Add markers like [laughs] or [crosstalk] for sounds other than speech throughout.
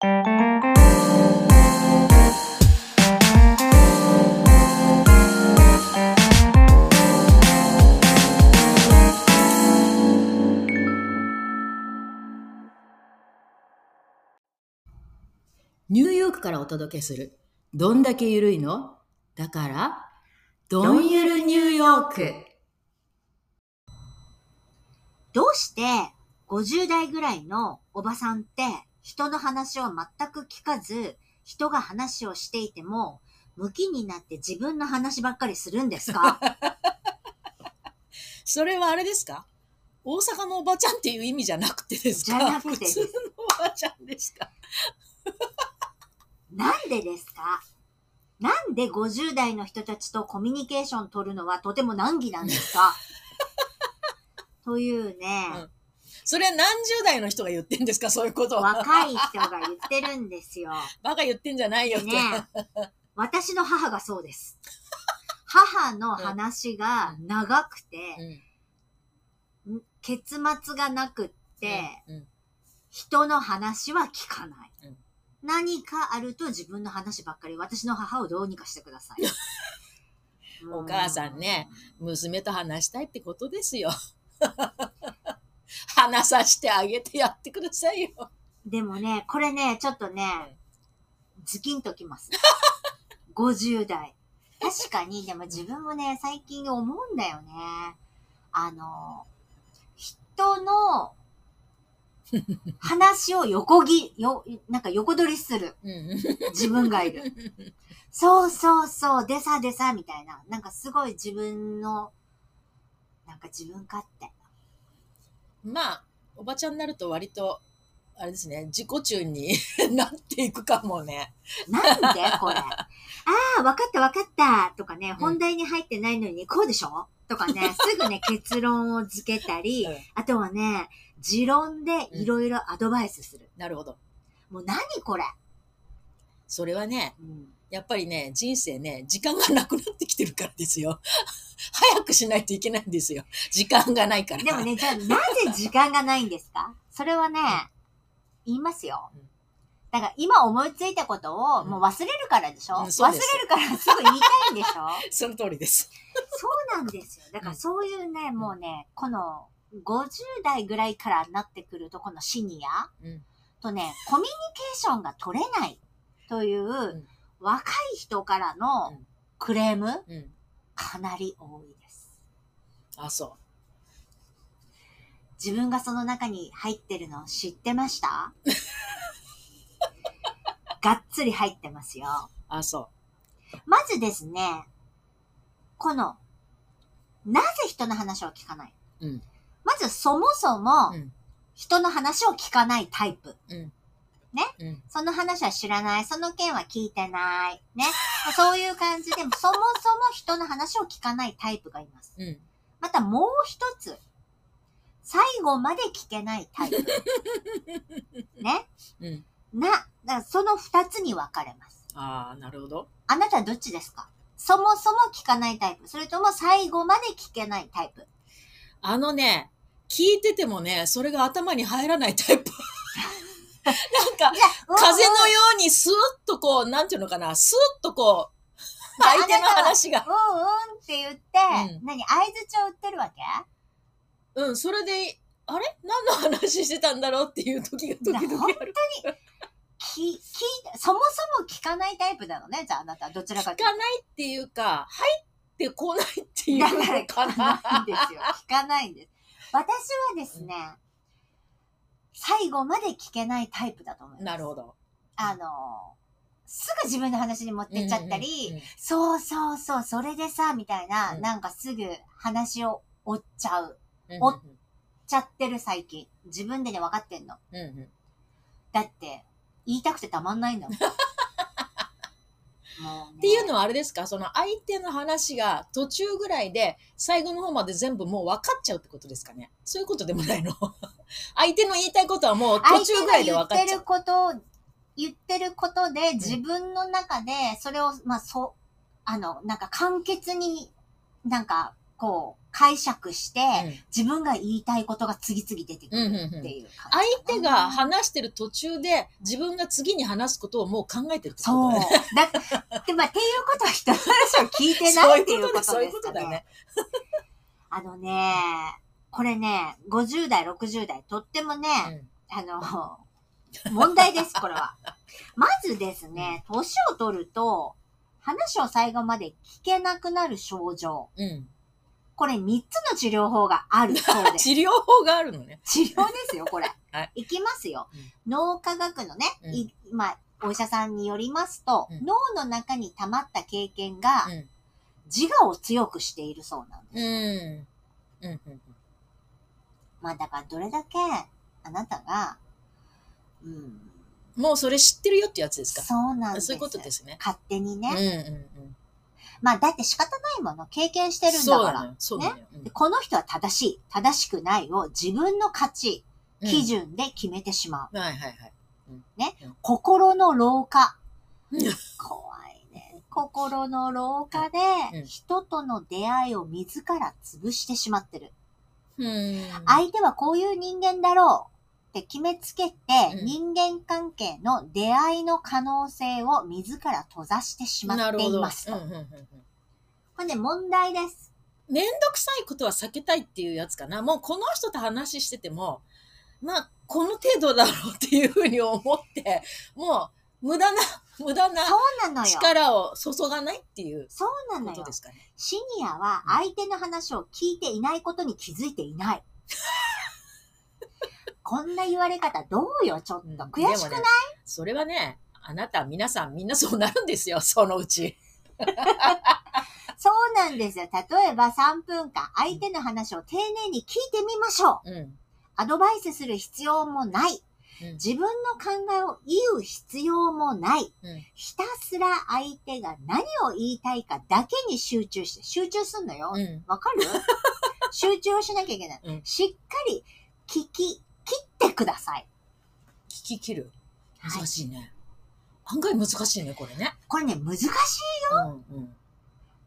ニューヨークからお届けする。どんだけゆるいの？だから、どんゆるニューヨーク。どうして50代ぐらいのおばさんって人の話を全く聞かず、人が話をしていても、向きになって自分の話ばっかりするんですか？[laughs] それはあれですか？大阪のおばちゃんっていう意味じゃなくてですか？じゃなくて普通のおばちゃんですか？[laughs] なんでですか？なんで50代の人たちとコミュニケーション取るのはとても難儀なんですか？[laughs] というね、うんそれは何十代の人が言ってんですかそういうことは。若い人が言ってるんですよ。[laughs] バカ言ってんじゃないよって。ね私の母がそうです。[laughs] 母の話が長くて、うんん結末がなくって、うん人の話は聞かない。うん何かあると自分の話ばっかり、私の母をどうにかしてください。[laughs] お母さんね。娘と話したいってことですよ。話させてあげてやってくださいよ。でもね、これね、ちょっとね、ズキンときます。[laughs] 50代。確かに、でも自分もね、最近思うんだよね。あの、人の [laughs] 話を横切、よ、なんか横取りするうん自分がいる。[laughs] そうそうそう、でさでさ、みたいな。なんかすごい自分の、なんか自分勝手。まあ、おばちゃんになると割と、あれですね、自己中に [laughs] なっていくかもね。なんで？これ。ああ、わかったわかったとかね、本題に入ってないのに、こうでしょ？とかね、[laughs] すぐね、結論を付けたりうん、あとはね、持論でいろいろアドバイスする。なるほど。もう何これ、それはね、うんやっぱりね、人生ね、時間がなくなってきてるからですよ。[laughs] 早くしないといけないんですよ。時間がないから。でもね、じゃあなぜ時間がないんですか？それはね、言いますようん。だから今思いついたことをうんもう忘れるからでしょ、うんそう忘れるからすぐ言いたいんでしょ？[laughs] その通りです。そうなんですよ。だからそういうね、もうね、この50代ぐらいからなってくると、このシニアうんとね、コミュニケーションが取れないという、ん若い人からのうんクレーム、うん。かなり多いです。あ、そ自分がその中に入ってるの知ってました？[laughs] がっつり入ってますよ。う。あ、そまずですね、この、なぜ人の話を聞かない、うんまずそもそもうん、人の話を聞かないタイプ。う。うん。ねうん。その話は知らない。その件は聞いてない。ね。そういう感じで、そもそも人の話を聞かないタイプがいます。うん。またもう一つ、最後まで聞けないタイプ。[laughs] ね。うん。な、だその二つに分かれます。ああ、なるほど。あなたはどっちですか？そもそも聞かないタイプ。それとも最後まで聞けないタイプ。あのね、聞いててもね、それが頭に入らないタイプ。[laughs] なんか、風のようにスーッとこう、なんていうのかな、スーッとこう、相手の話が。うんうんって言って、うん何相づちを打ってるわけ？うん、それで、あれ？何の話してたんだろうっていう時が時々ある。き、聞いて、そもそも聞かないタイプなのね、じゃああなた、どちらか聞かないっていうか、入ってこないっていうだからのか聞かないな。んですよ。聞かないんです。私はですね、最後まで聞けないタイプだと思います。なるほど。あの、すぐ自分の話に持ってっちゃったり、うんうんうんそうそうそう、それでさ、みたいな、うんなんかすぐ話を追っちゃう。うんおちゃってる最近。自分でね、分かってんの。うんうんだって、言いたくてたまんないんだもん。[laughs] っていうのはあれですか？その相手の話が途中ぐらいで最後の方まで全部もう分かっちゃうってことですかね？そういうことでもないの？[laughs] 相手の言いたいことはもう途中ぐらいで分かっちゃう。ること、言ってることで、自分の中で、それを、まあ、そう、あの、なんか簡潔に、なんか、こう、解釈して、うん自分が言いたいことが次々出てくるうんうんうんっていう感じかな、相手が話してる途中で自分が次に話すことをもう考えてるってことそう。だね。だ [laughs] で、まあ、っていうことは人の話を聞いてないっていうことですそういうことだね。。あのね、これね、50代、60代、とってもね、あの、問題です、これは。まずですね、年を取ると、話を最後まで聞けなくなる症状。うん。うん。これ3つの治療法がある [laughs] そうです。治療法があるのね。治療ですよ、これ。[laughs] はいいきますよ。脳科学のね、うんいまあ、お医者さんによりますと、うん脳の中に溜まった経験がうん。自我を強くしているそうなんです。うん。うん。うん。まあだからどれだけあなたが、うん、もうそれ知ってるよってやつですか？そうなんです。そういうことですね。勝手にね。うんうんまあだって仕方ないもの経験してうん。るんだから。そうなのよ。そうんでこの人は正しい、正しくないを自分の価値、基準で決めてしまう。うんはいはいはい。心の老化。う [laughs] ん怖いね。心の老化うでん人との出会いを自ら潰してしまってる。うん。相手はこういう人間だろうって決めつけて、うん人間関係の出会いの可能性を自ら閉ざしてしまっていますと。なるほどうんうんうんうんこれね、問題です。めんどくさいことは避けたいっていうやつかな。もうこの人と話してても、まあ、この程度だろうっていうふうに思って、もう、無駄な、無駄なそうなのよ。力を注がないっていうそうなのよで。すかね。シニアは相手の話を聞いていないことに気づいていない。こんな言われ方どうよ、ちょっと。うん悔しくない、ねそれはね、あなた、皆さん、みんなそうなるんですよ、[laughs] そのうち。そうなんですよ。例えば3分間相手の話を丁寧に聞いてみましょう。うん。アドバイスする必要もない。うん自分の考えを言う必要もない。うんひたすら相手が何を言いたいかだけに集中して、集中すんのよ。うん。わかる？[laughs] 集中をしなきゃいけない。うんしっかり聞き、ください。聞き切る。はい難しいね。案外難しいね、これね。これね、難しい。うんうん。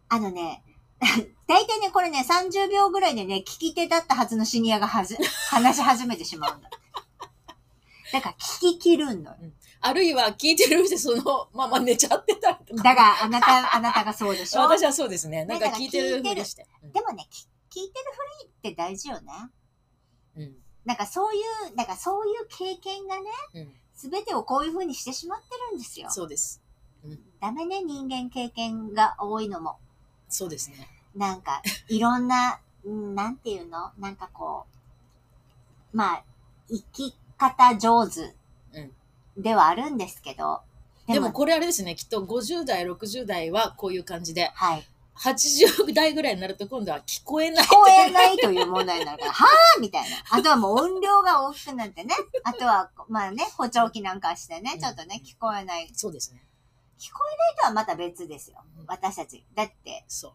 あのね、[laughs] 大体ね、これね、30秒ぐらいでね、聞き手だったはずのシニアがはず、話し始めてしまうんだ。[laughs] だから聞き切るんのよ。あるいは聞いてるうちそのまま寝ちゃってたりとか。だから、あなた、[laughs] あなたがそうでしょ？私はそうですね。なんか聞いてるふりして。うんでもね、き聞いてるふりって大事よね。うん。なんかそういう、なんかそういう経験がね、うん。すべてをこういうふうにしてしまってるんですよ。そうです。ダメね、人間経験が多いのも。そうですね。なんか、いろんな、う [laughs] んなんていうの？なんかこう、まあ、生き方上手ではあるんですけど、でもこれあれですね、きっと50代、60代はこういう感じで、はい。80代ぐらいになると今度は聞こえない。聞こえないという問題になるから、はぁみたいな。あとはもう音量が大きくなってね。あとは、まあね、補聴器なんかしてね、ちょっとね、聞こえない。そうですね。聞こえないとはまた別ですよ。私たち。だって、そう。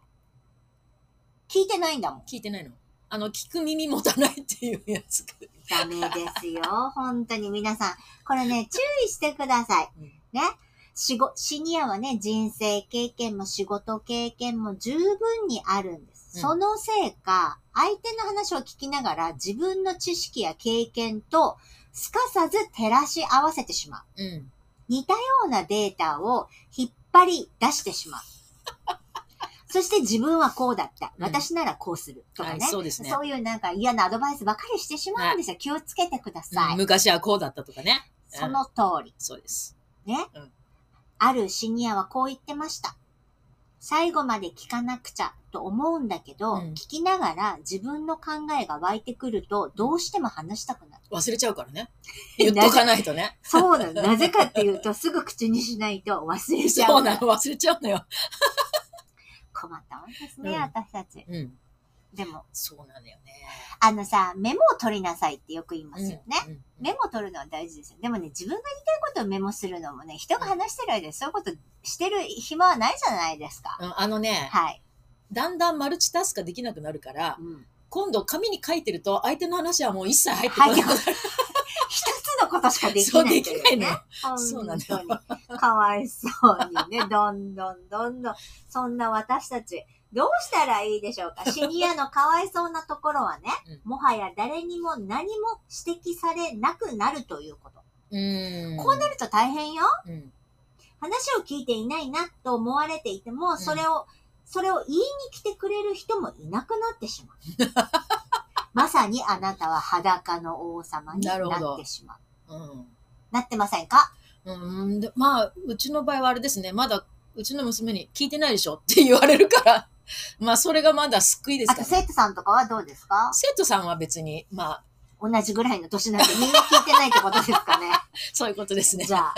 聞いてないんだもん。聞いてないの。あの、聞く耳持たないっていうやつ。ダメですよ。本当に皆さん。これね、注意してください。うんね。シゴシニアはね、人生経験も仕事経験も十分にあるんです。うんそのせいか、相手の話を聞きながら自分の知識や経験とすかさず照らし合わせてしまう。うん。似たようなデータを引っ張り出してしまう。[laughs] そして自分はこうだった。うん私ならこうする。とかね。はいそうですねそういうなんか嫌なアドバイスばかりしてしまうんですよ。気をつけてください。うん昔はこうだったとかね。その通り。そうです。ね、うんあるシニアはこう言ってました。最後まで聞かなくちゃと思うんだけど、うん聞きながら自分の考えが湧いてくると、どうしても話したくなる。忘れちゃうからね。[laughs] 言っとかないとね。そうなの。なぜかっていうと、すぐ口にしないと忘れちゃう。そうなの。忘れちゃうのよ。[laughs] 困ったもんですね、うん私たち。うん。でも、そうなのよね。あのさ、メモを取りなさいってよく言いますよね。うん。うんメモを取るのは大事ですよ。でもね、自分が言いたいことをメモするのもね、人が話してる間でそういうことしてる暇はないじゃないですか。うんあのね、はい。だんだんマルチタスクができなくなるからう、ん今度紙に書いてると相手の話はもう一切入ってこない。一つのことしかできないね。そうできないのそうなんだよ。かわいそうにね、どんどんどんどん、そんな私たち。どうしたらいいでしょうか？[laughs] シニアのかわいそうなところはね、うもはや誰にも何も指摘されなくなるということ。うん。こうなると大変よ。うん。話を聞いていないなと思われていても、んそれを、それを言いに来てくれる人もいなくなってしまう。[laughs] まさにあなたは裸の王様にななるほどってしまう。うん。なってませんか？うん、でまあ、うちの場合はあれですね。まだ、うちの娘に聞いてないでしょって言われるから、[laughs] まあ、それがまだ救いですあとかね。生徒さんとかはどうですか？生徒さんは別に、まあ、同じぐらいの年なんでみんな聞いてないってことですかね。[laughs] そういうことですね。じゃあ、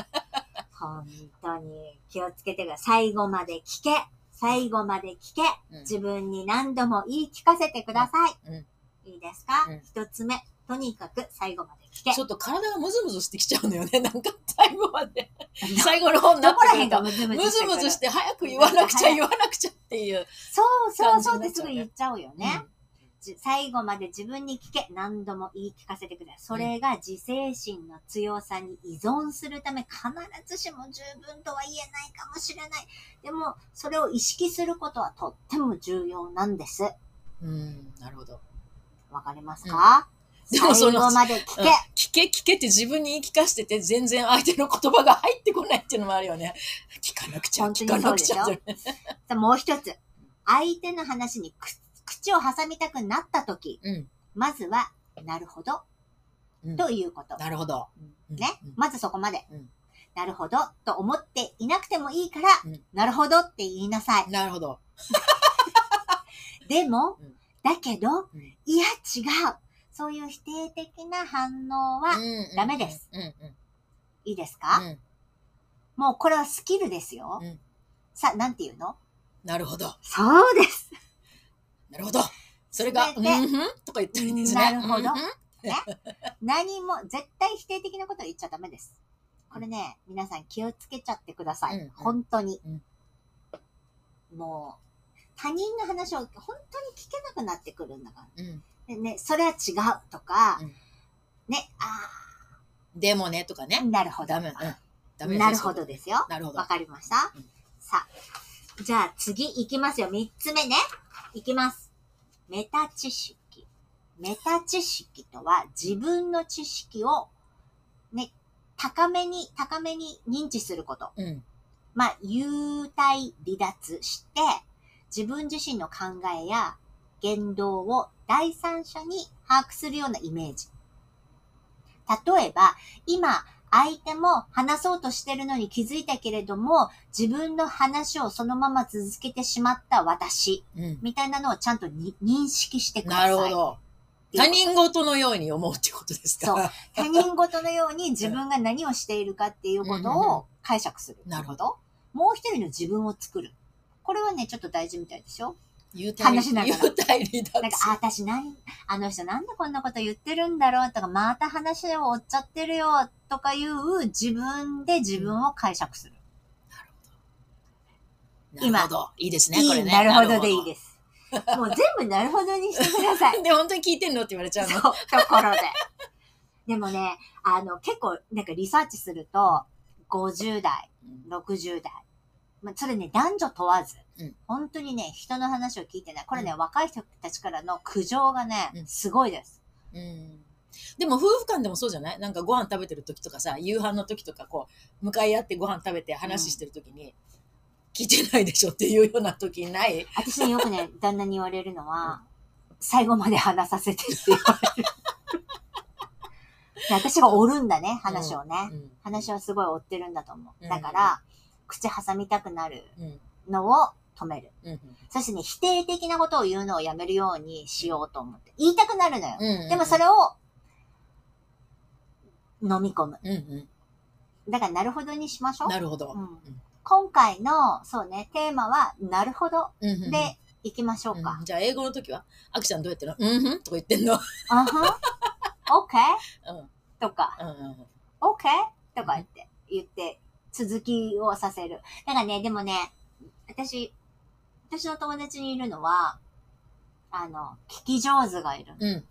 本当に気をつけてください。最後まで聞け。最後まで聞け。うん自分に何度も言い聞かせてください。うんいいですか？うん一、つ目。とにかく最後までち。ょっと体がムズムズしてきちゃうのよね。[laughs] なんか最後まで。[laughs] 最後の方になってくるムズムズしてて早く言わなくちゃ言わなくちゃっていう。そうそうそうってすぐ言っちゃうよね。じ最後まで自分に聞け。何度も言い聞かせてください。それが自制心の強さに依存するため、必ずしも十分とは言えないかもしれない。でも、それを意識することはとっても重要なんです。うん。うん、なるほど。わかりますか、でもその最後まで聞け。うん聞け聞けって自分に言い聞かせてて全然相手の言葉が入ってこないっていうのもあるよね。聞かなくちゃ、聞かなくちゃもう一つ。相手の話にく口を挟みたくなったとき、うん。まずは、なるほど、うんということ。なるほど。うんねうん。まずそこまで。うんなるほど、と思っていなくてもいいから、うんなるほどって言いなさい。なるほど。[laughs] でも、うんだけど、うんいや、違う。そういう否定的な反応は、うんダメです。いいですか、うん。もうこれはスキルですよ。うんさあ、なんて言うの？なるほど。そうです。なるほど。それが、うんとか言ったらいいんですね。なるほどうんふん何も、絶対否定的なことは言っちゃダメです。これね、皆さん気をつけちゃってください。うんうん本当に。うんもう、他人の話を本当に聞けなくなってくるんだから。うん。でね、それは違うとか、うんね、あでもね、とかあ、ね。なるほど。ダメ。うん。ダメですなるほどですよ。なるほどわ。かりました、うんさあ、じゃあ次行きますよ。三つ目ね。行きます。メタ知識。メタ知識とは自分の知識をね、高めに、高めに認知すること。うん。まあ、幽体離脱して、自分自身の考えや言動を第三者に把握するようなイメージ。例えば、今、相手も話そうとしてるのに気づいたけれども、自分の話をそのまま続けてしまった私、うん。みたいなのをちゃんとに認識してくださ。ないるほど。他人事のように思うってことですか？そう他人事のように自分が何をしているかっていうことを解釈する。なるほど。もう一人の自分を作る。これはね、ちょっと大事みたいでしょ幽体話しながら幽体離脱。なんか、あ、私何、あの人なんでこんなこと言ってるんだろうとか、また話を追っちゃってるよとかいう自分で自分を解釈する。なるほど。いいですね、これね。なるほどでいいです。もう全部なるほどにしてください。[laughs] で、本当に聞いてんのって言われちゃうそう、の。ところで。でもね、あの、結構、なんかリサーチすると、50代、60代。まあ、それね、男女問わず、うん本当にね、人の話を聞いてない。これね、若い人たちからの苦情がね、うんすごいです。うん。でも夫婦間でもそうじゃない？なんかご飯食べてる時とかさ、夕飯の時とかこう、向かい合ってご飯食べて話してる時に、聞いてないでしょっていうような時ない？私ね、よくね、[laughs] 旦那に言われるのは、最後まで話させてって言われる。[laughs] で私が折るんだね、話をね。うん。話をすごい追ってるんだと思う。うんだから、口挟みたくなるうん。のを止める。うん。そしてね、否定的なことを言うのをやめるようにしようと思って。言いたくなるのよ。うん。でもそれを飲み込む。うんうん。だから、なるほどにしましょう。なるほど。うん今回の、そうね、テーマは、なるほどうんうんうん、で行きましょうかうん。じゃあ英語の時はアキちゃんどうやってるの？うんふんとか言ってんの？あはん。OK? うん。とか、うんうん。OK? とか言って、言って、続きをさせる。だからね、でもね、私、私の友達にいるのは、あの、聞き上手がいる。うん。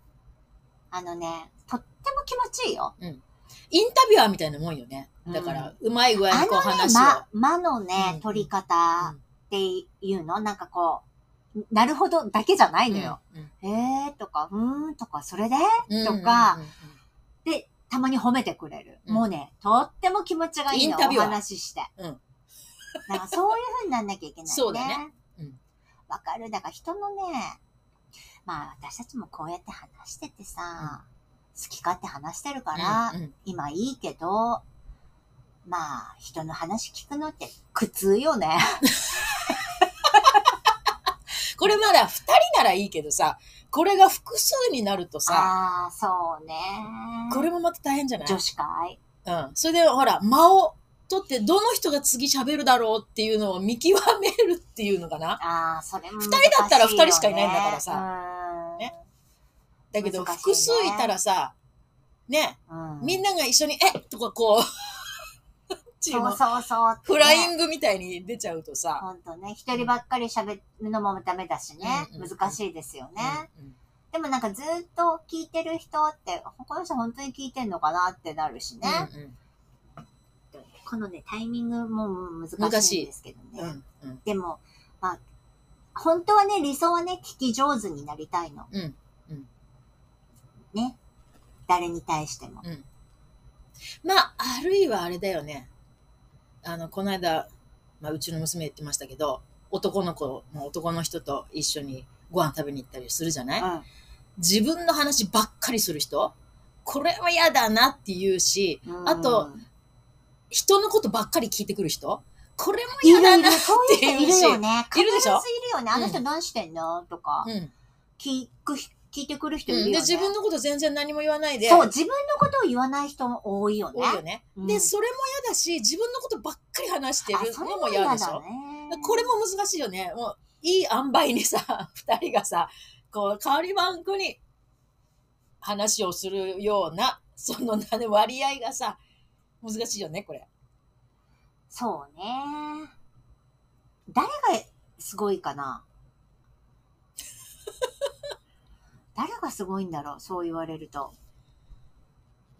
あのね、とっても気持ちいいよ。インタビュアーみたいなもんよね。だから、うまい具合にこうあのね、話を。間、間のね、うん取り方っていうのなんかこう、なるほどだけじゃないのよ。うん。えーとか、うーんとか、それで？うんとかうんうんうんで、たまに褒めてくれる。うんもうね、とっても気持ちがいいの、おインタビュアー話しして。うんなんかそういう風になんなきゃいけないね。そうだね。うんわかる。だから人のね、まあ私たちもこうやって話しててさ、好き勝手話してるから、うんうん今いいけど、まあ人の話聞くのって苦痛よね。[laughs] これまだ二人ならいいけどさ、これが複数になるとさ、ああ、そうね。これもまた大変じゃない？女子会うん。それでほら、間を取って、どの人が次喋るだろうっていうのを見極めるっていうのかな？ああ、それも二人だったら二人しかいないんだからさ。さね。だけど、複数いたらさ、ね、うん、みんなが一緒に、えとかこう、[laughs] そうそうそう。ね、フライングみたいに出ちゃうとさ、ほんとね、一人ばっかり喋るのもダメだしね、うんうん難しいですよね。うん。でもなんかずっと聞いてる人って、この人本当に聞いてんのかなってなるしね。うんうんこのね、タイミングも難しいんですけどね。うんうんでも、まあ、本当はね、理想はね、聞き上手になりたいの。うんね。誰に対しても。まあ、あるいはあれだよね。あの、この間、まあ、うちの娘言ってましたけど、男の子も男の人と一緒にご飯食べに行ったりするじゃない、うん。自分の話ばっかりする人？これは嫌だなって言うし、あと、人のことばっかり聞いてくる人？これも嫌だな。そういう人いるよね。いるでしょ？いるよね。あの人何してんの？とか、うん聞く、聞いてくる人いうん。るよね。で、自分のこと全然何も言わないで。そう、自分のことを言わない人も多いよね。多いよね。うんで、それも嫌だし、自分のことばっかり話してあ、るのも嫌でしょ？ね。これも難しいよね。もう、いい塩梅にさ、[laughs] 二人がさ、こう、代わりばんこに話をするような、そのな割合がさ、難しいよね、これ。そうね。誰がすごいかな？[laughs] 誰がすごいんだろう？そう言われると。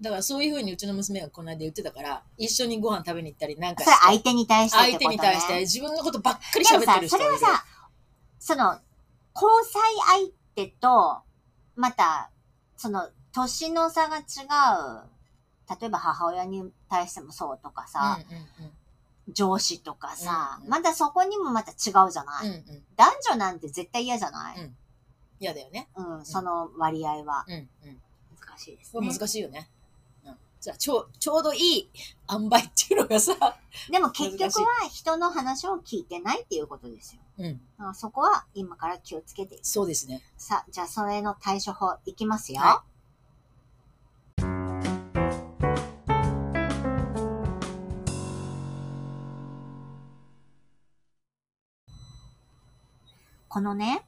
だからそういうふうにうちの娘がこの間言ってたから、一緒にご飯食べに行ったりなんかそれ相手に対してって相手に対して自分のことばっかり喋ってる、人それはさ、その、交際相手と、また、その、年の差が違う。例えば母親に対してもそうとかさ、うんうん上司とかさ、うんうんまたそこにもまた違うじゃない、うん。うんうん。男女なんて絶対嫌じゃない、うん嫌だよね。うん、その割合はうんうん。難しいですこれね。難しいよね。うん。じゃあ、ちょう、ちょうどいい塩梅っていうのがさ、[laughs] でも結局は人の話を聞いてないっていうことですよ。うん。あそこは今から気をつけて。そうですね。さあ、じゃあそれの対処法いきますよ。はこのね、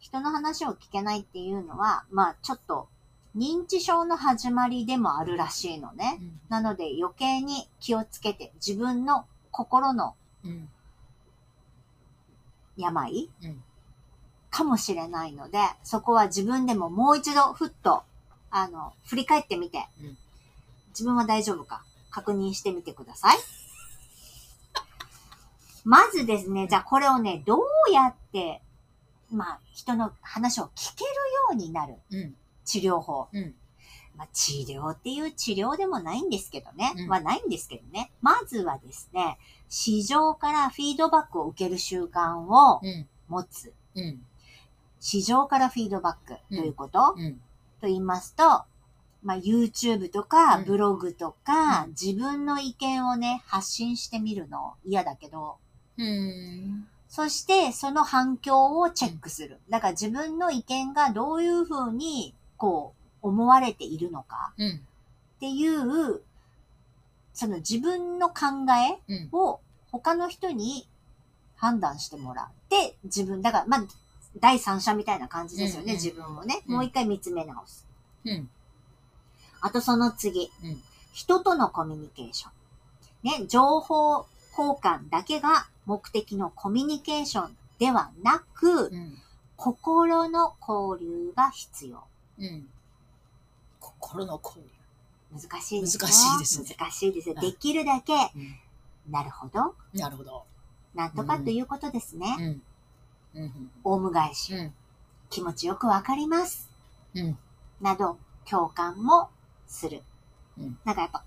人の話を聞けないっていうのは、まあちょっと認知症の始まりでもあるらしいのね。うんなので余計に気をつけて自分の心のうん。病うんかもしれないので、そこは自分でももう一度ふっと、あの、振り返ってみて、うん自分は大丈夫か確認してみてください。[laughs] まずですね、じゃあこれをね、どうやって、まあ、人の話を聞けるようになるうん。治療法。うん。まあ、治療っていう治療でもないんですけどね。うんはないんですけどね。まずはですね、市場からフィードバックを受ける習慣をうん。持つ。うん。市場からフィードバックということ、うん。と言いますと、まあ、YouTube とかうんブログとか、うん自分の意見をね、発信してみるの嫌だけど、うん。そしてその反響をチェックする。だから自分の意見がどういうふうに、こう、思われているのかうん。っていう、その自分の考えうん。を他の人に判断してもらって、自分、だから、まあ、第三者みたいな感じですよね、自分をね。うんもう一回見つめ直す。うん。あとその次、うん人とのコミュニケーション。ね、情報交換だけが目的のコミュニケーションではなく、うん。心の交流が必要。うん。心の交流。難しいですよ難しいですね難しいですできるだけ、うん。なるほど。なるほど。なんとかということですね。うん。うん。オウム返し、うん。気持ちよくわかります。うん。など、共感もする。うんなんかやっぱ、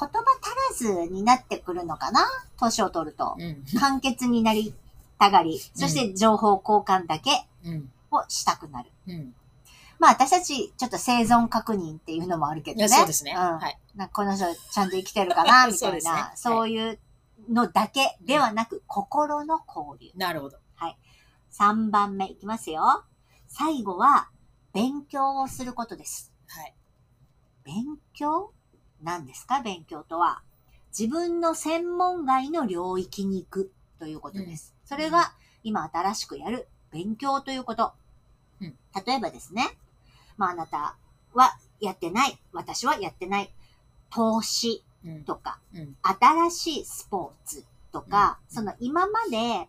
言葉足らずになってくるのかな？年を取ると。うん。簡潔になりたがり、そして情報交換だけうん。をしたくなる。うん。まあ私たち、ちょっと生存確認っていうのもあるけどね。そうですね。うんはい。なんかこの人ちゃんと生きてるかな？[laughs] みたいな、ですねはいそういうのだけではなく、心の交流。なるほど。3番目いきますよ。最後は、勉強をすることです。はい。勉強？何ですか？勉強とは。自分の専門外の領域に行くということです。それが今新しくやる勉強ということ。うん例えばですね。まああなたはやってない。私はやってない。投資うん。とか、うん。新しいスポーツとか、うんその今まで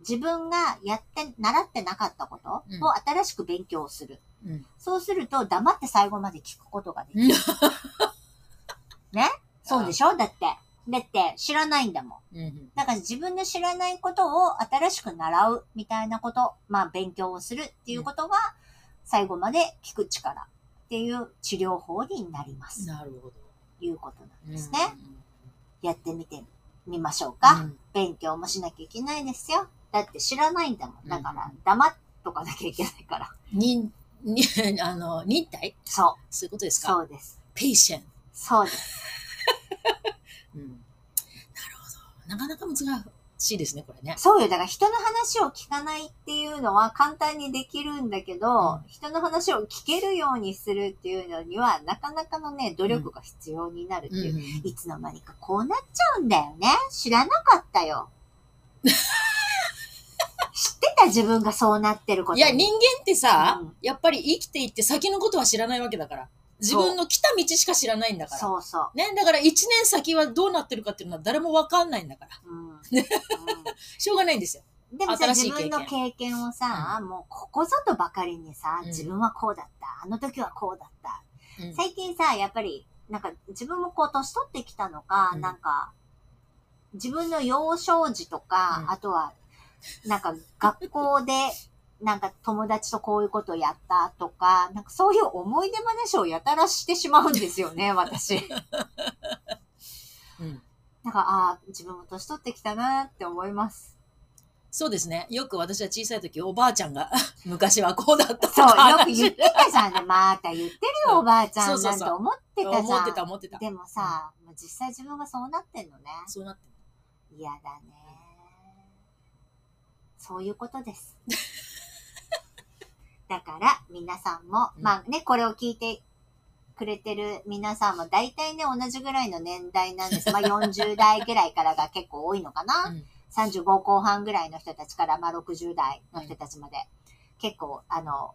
自分がやって、習ってなかったことうんを新しく勉強する。うん。そうすると黙って最後まで聞くことができる。[laughs] ねそうでしょ？だって。だって知らないんだもん。うん。だから自分の知らないことを新しく習うみたいなこと、まあ勉強をするっていうことが最後まで聞く力っていう治療法になります。なるほど。いうことなんうんですね。やってみてみましょうか。うん勉強もしなきゃいけないですよ。だって知らないんだもん。だからうん黙っとかなきゃいけないから。に、に、あの、忍耐？そう。そういうことですか？そうです。ペイシェン。そうです。うん。なるほど。なかなか難しいですね、これね。そうよ。だから人の話を聞かないっていうのは簡単にできるんだけど、うん人の話を聞けるようにするっていうのには、なかなかのね、努力が必要になるっていう。うん。いつの間にかこうなっちゃうんだよね。知らなかったよ。[laughs] 知ってた自分がそうなってること。いや、人間ってさ、うんやっぱり生きていって先のことは知らないわけだから。自分の来た道しか知らないんだから。そうそう。ね、だから一年先はどうなってるかっていうのは誰もわかんないんだから。うん [laughs] うんしょうがないんですよ。でもさ、自分の経験をさ、もうここぞとばかりにさ、うん自分はこうだった。あの時はこうだった。うん最近さ、やっぱり、なんか自分もこう年取ってきたのか、うんなんか、自分の幼少時とか、うんあとは、なんか学校で、なんか友達とこういうことをやったとか、なんかそういう思い出話をやたらしてしまうんですよね、[laughs] 私。うんなんか、ああ、自分も年取ってきたなって思います。そうですね。よく私は小さい時、おばあちゃんが [laughs] 昔はこうだったとそう、かよく言ってたじゃんね。[laughs] また言ってるよ、おばあちゃんなそうそうんて思ってたじゃん。思ってた思ってた。でもさ、もう実際自分がそうなってんのね。そうなって嫌だね。そういうことです。だから、皆さんも、うんまあね、これを聞いてくれてる皆さんも大体ね、同じぐらいの年代なんです。[laughs] まあ40代ぐらいからが結構多いのかな。うん35後半ぐらいの人たちから、まあ60代の人たちまで、結構、あの、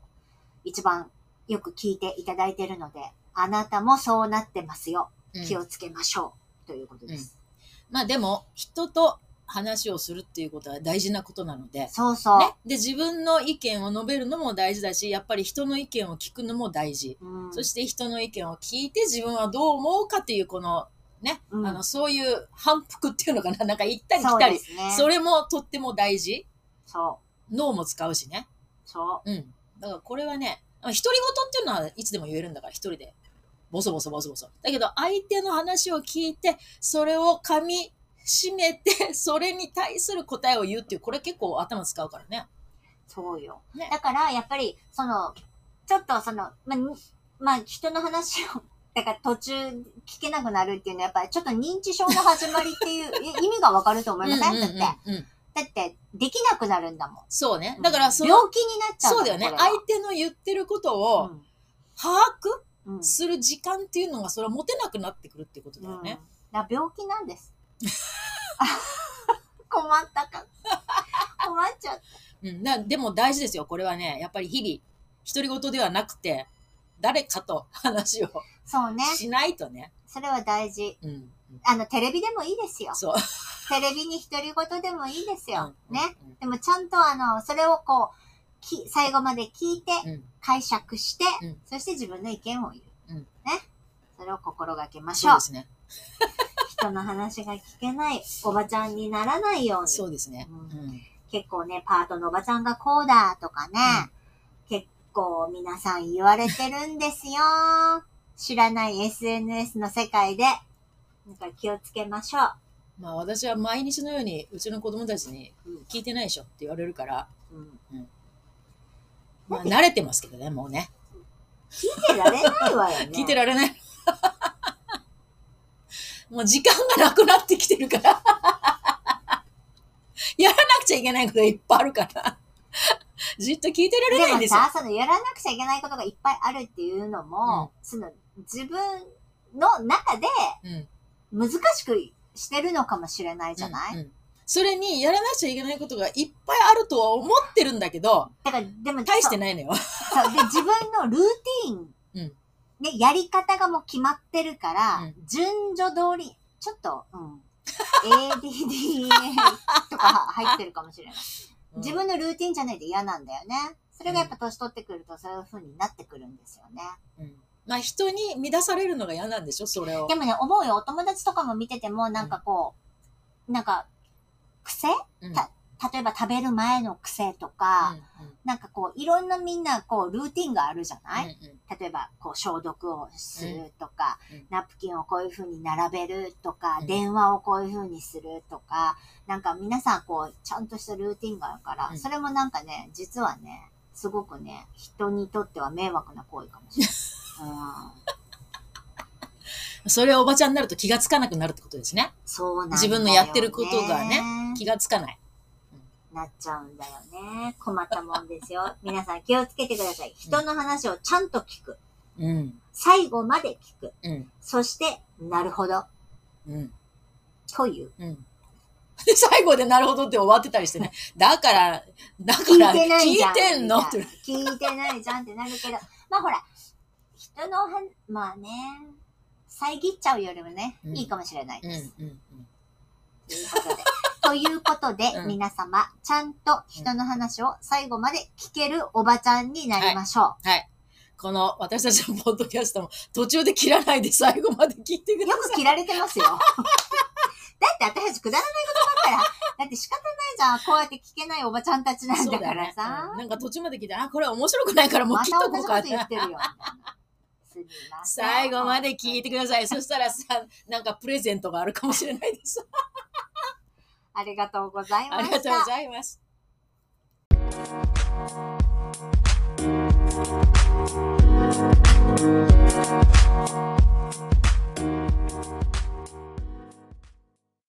一番よく聞いていただいてるので、あなたもそうなってますよ。うん気をつけましょう。ということです。まあでも、人と話をするっていうことは大事なことなので、そうそう。ね。で、自分の意見を述べるのも大事だし、やっぱり人の意見を聞くのも大事。うんそして人の意見を聞いて自分はどう思うかっていうこの、ね、うんあの、そういう反復っていうのかな、なんか行ったりそう来たり、ですね。それもとっても大事。そう。脳も使うしね。そうん。だからこれはね、独り言っていうのはいつでも言えるんだから、一人で。ボソボソボソボソ。だけど、相手の話を聞いて、それを噛み締めて、[laughs] それに対する答えを言うっていう、これ結構頭使うからね。う。そうよ。ねだから、やっぱり、その、ちょっとその、ままあ、人の話を、[laughs] だから途中聞けなくなるっていうのは、やっぱりちょっと認知症の始まりっていう [laughs] い意味がわかると思いません、うんうんうんだって。うんだって、できなくなるんだもん。そうね。だから、その、病気になっちゃうそうだよね。相手の言ってることを把握する時間っていうのが、それは持てなくなってくるってことだよね。うん、だ病気なんです。[laughs] 困ったか。困っちゃった。うん。だでも大事ですよ。これはね、やっぱり日々、独り言ではなくて、誰かと話をそうね。しないとね。それは大事。うん。うんあの、テレビでもいいですよ。そう。テレビに独り言でもいいですよ。うんね。。でもちゃんとあの、それをこう、き最後まで聞いて、うん解釈して、うんそして自分の意見を言う。うんね。それを心がけましょうそうで。すね。人の話が聞けないおばちゃんにならないように。そうですね。ううんん。結構ね、パートのおばちゃんがこうだとかね、結構皆さん言われてるんですよ。[laughs] 知らない SNS の世界で。なんか気をつけましょう。まあ私は毎日のようにうちの子供たちに聞いてないでしょって言われるから、うんまあ慣れてますけどね、もうね。聞いてられないわよね。[laughs] 聞いてられない。もう時間がなくなってきてるから。[laughs] やらなくちゃいけないことがいっぱいあるから。[laughs] じっと聞いてられないんですよ。でもさ、そのやらなくちゃいけないことがいっぱいあるっていうのも、その自分の中でうん。難しくしてるのかもしれないじゃない、うんうんそれにやらなくちゃいけないことがいっぱいあるとは思ってるんだけど、だから、でも、大してないのよ。で、自分のルーティーン、うんね、やり方がもう決まってるから、うん順序通り、ちょっと、うん、ADD [laughs] とか入ってるかもしれない。自分のルーティンじゃないと嫌なんだよね。それがやっぱ年取ってくるとそういう風になってくるんですよね。うんまあ人に乱されるのが嫌なんでしょ、それをで。もね、思うよ。お友達とかも見てても、なんかこう、なんか、癖？うんた例えば食べる前の癖とか、なんかこう、いろんなみんなこう、ルーティンがあるじゃない、うんうん例えば、こう、消毒をするとか、うんナプキンをこういう風に並べるとか、うん電話をこういう風にするとか、なんか皆さんこう、ちゃんとしたルーティンがあるから、うんそれもなんかね、実はね、すごくね、人にとっては迷惑な行為かもしれない。[laughs] うんそれはおばちゃんになると気がつかなくなるってことですね。そうなん。自分のやってることがね気がつかない。なっちゃうんだよね。困ったもんですよ。皆さん気をつけてください。人の話をちゃんと聞く。うん。最後まで聞く。うん。そして、なるほど。うん。という。うん。で、[laughs] 最後でなるほどって終わってたりしてね。だから、だか聞いら、てないじゃん。聞いてんの聞いてないじゃんってなるけど。まあほら、人のは、まあね、遮っちゃうよりもね、うんいいかもしれないうん。です。うん。うんということで。ということで、うん皆様、ちゃんと人の話を最後まで聞けるおばちゃんになりましょう。はい。この私たちのポッドキャストも途中で切らないで最後まで聞いてください。よく切られてますよ。[laughs] だって私たちくだらないことばっかり。だって仕方ないじゃん。こうやって聞けないおばちゃんたちなんだからそうだよねさうん。なんか途中まで聞いて、あ、これ面白くないからもうま切ったとこうじこと言ってるよ。みたいなすみません最後まで聞いてください。そしたらさ、なんかプレゼントがあるかもしれないです。ありがとうございました。ありがとうございます。